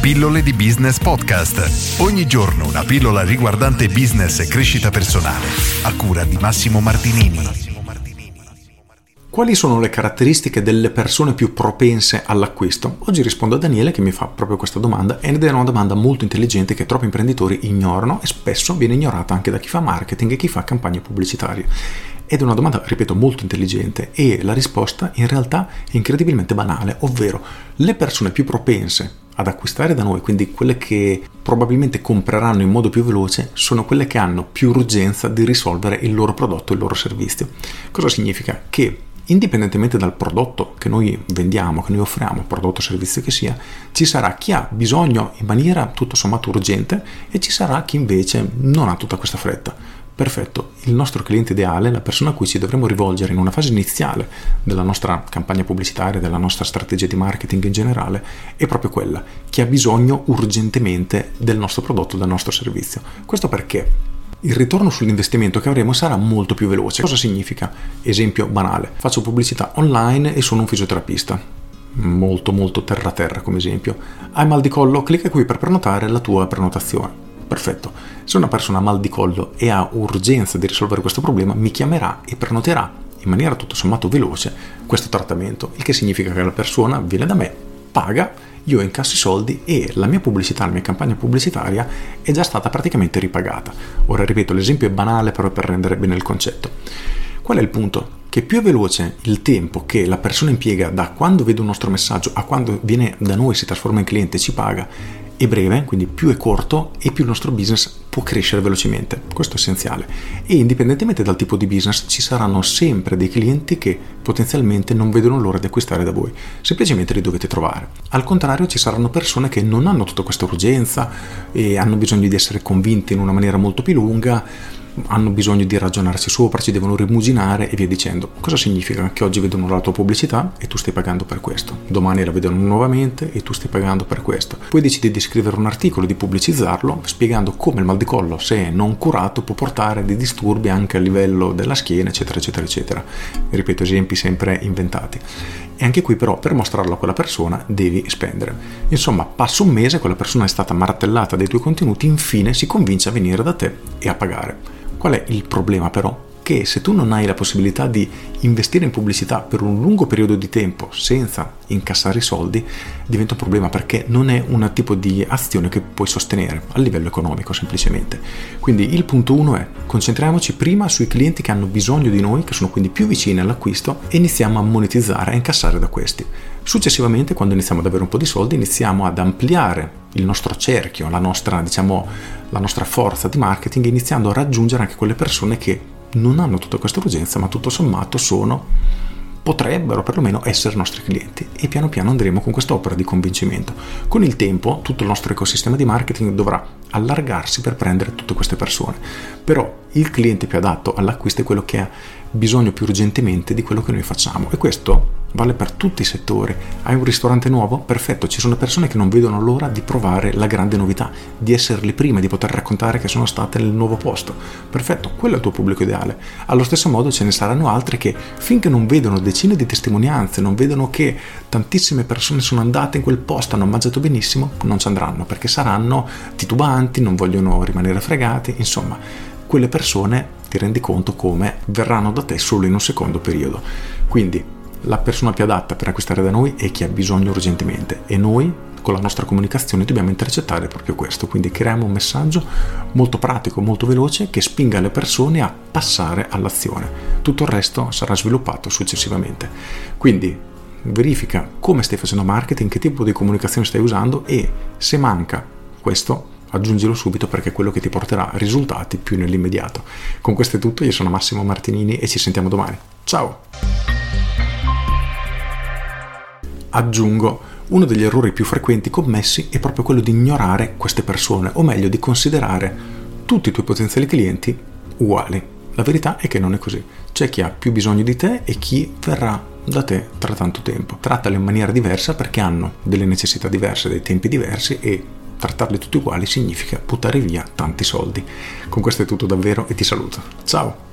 Pillole di Business Podcast. Ogni giorno una pillola riguardante business e crescita personale. A cura di Massimo Martinini. Quali sono le caratteristiche delle persone più propense all'acquisto? Oggi rispondo a Daniele che mi fa proprio questa domanda ed è una domanda molto intelligente che troppi imprenditori ignorano e spesso viene ignorata anche da chi fa marketing e chi fa campagne pubblicitarie. Ed è una domanda, ripeto, molto intelligente e la risposta in realtà è incredibilmente banale, ovvero le persone più propense ad acquistare da noi, quindi quelle che probabilmente compreranno in modo più veloce, sono quelle che hanno più urgenza di risolvere il loro prodotto, il loro servizio. Cosa significa? Che indipendentemente dal prodotto che noi vendiamo, che noi offriamo, prodotto o servizio che sia, ci sarà chi ha bisogno in maniera tutto sommato urgente e ci sarà chi invece non ha tutta questa fretta perfetto, il nostro cliente ideale, la persona a cui ci dovremmo rivolgere in una fase iniziale della nostra campagna pubblicitaria, della nostra strategia di marketing in generale, è proprio quella che ha bisogno urgentemente del nostro prodotto, del nostro servizio. Questo perché il ritorno sull'investimento che avremo sarà molto più veloce. Cosa significa? Esempio banale, faccio pubblicità online e sono un fisioterapista. Molto molto terra terra come esempio. Hai mal di collo? Clicca qui per prenotare la tua prenotazione Perfetto. Se una persona ha mal di collo e ha urgenza di risolvere questo problema, mi chiamerà e prenoterà in maniera tutto sommato veloce questo trattamento, il che significa che la persona viene da me, paga, io incasso i soldi e la mia pubblicità, la mia campagna pubblicitaria è già stata praticamente ripagata. Ora ripeto, l'esempio è banale però per rendere bene il concetto. Qual è il punto? Che più è veloce il tempo che la persona impiega da quando vede un nostro messaggio a quando viene da noi, si trasforma in cliente e ci paga, è breve, quindi più è corto e più il nostro business può crescere velocemente. Questo è essenziale. E indipendentemente dal tipo di business ci saranno sempre dei clienti che potenzialmente non vedono l'ora di acquistare da voi. Semplicemente li dovete trovare. Al contrario ci saranno persone che non hanno tutta questa urgenza e hanno bisogno di essere convinte in una maniera molto più lunga hanno bisogno di ragionarci sopra, ci devono rimuginare e via dicendo. Cosa significa? Che oggi vedono la tua pubblicità e tu stai pagando per questo, domani la vedono nuovamente e tu stai pagando per questo. Poi decidi di scrivere un articolo, di pubblicizzarlo, spiegando come il mal di collo, se non curato, può portare dei disturbi anche a livello della schiena, eccetera, eccetera, eccetera. Ripeto, esempi sempre inventati. E anche qui però per mostrarlo a quella persona devi spendere. Insomma, passa un mese, quella persona è stata martellata dai tuoi contenuti, infine si convince a venire da te e a pagare. Qual è il problema però? Che se tu non hai la possibilità di investire in pubblicità per un lungo periodo di tempo senza incassare soldi, diventa un problema perché non è un tipo di azione che puoi sostenere a livello economico semplicemente. Quindi il punto uno è concentriamoci prima sui clienti che hanno bisogno di noi, che sono quindi più vicini all'acquisto e iniziamo a monetizzare, a incassare da questi. Successivamente, quando iniziamo ad avere un po' di soldi, iniziamo ad ampliare il nostro cerchio, la nostra, diciamo, la nostra forza di marketing, iniziando a raggiungere anche quelle persone che non hanno tutta questa urgenza, ma tutto sommato sono potrebbero perlomeno essere nostri clienti. E piano piano andremo con quest'opera di convincimento. Con il tempo tutto il nostro ecosistema di marketing dovrà allargarsi per prendere tutte queste persone, però il cliente più adatto all'acquisto è quello che ha bisogno più urgentemente di quello che noi facciamo. E questo vale per tutti i settori. Hai un ristorante nuovo? Perfetto, ci sono persone che non vedono l'ora di provare la grande novità, di essere le prime, di poter raccontare che sono state nel nuovo posto. Perfetto, quello è il tuo pubblico ideale. Allo stesso modo ce ne saranno altri che finché non vedono decine di testimonianze, non vedono che tantissime persone sono andate in quel posto, hanno mangiato benissimo, non ci andranno perché saranno titubanti, non vogliono rimanere fregati, insomma, quelle persone ti rendi conto come verranno da te solo in un secondo periodo. Quindi la persona più adatta per acquistare da noi è chi ha bisogno urgentemente e noi con la nostra comunicazione dobbiamo intercettare proprio questo, quindi creiamo un messaggio molto pratico, molto veloce che spinga le persone a passare all'azione. Tutto il resto sarà sviluppato successivamente. Quindi verifica come stai facendo marketing, che tipo di comunicazione stai usando e se manca questo aggiungilo subito perché è quello che ti porterà risultati più nell'immediato. Con questo è tutto, io sono Massimo Martinini e ci sentiamo domani. Ciao! Aggiungo, uno degli errori più frequenti commessi è proprio quello di ignorare queste persone, o meglio di considerare tutti i tuoi potenziali clienti uguali. La verità è che non è così. C'è chi ha più bisogno di te e chi verrà da te tra tanto tempo. Trattali in maniera diversa perché hanno delle necessità diverse, dei tempi diversi e trattarli tutti uguali significa buttare via tanti soldi. Con questo è tutto davvero e ti saluto. Ciao!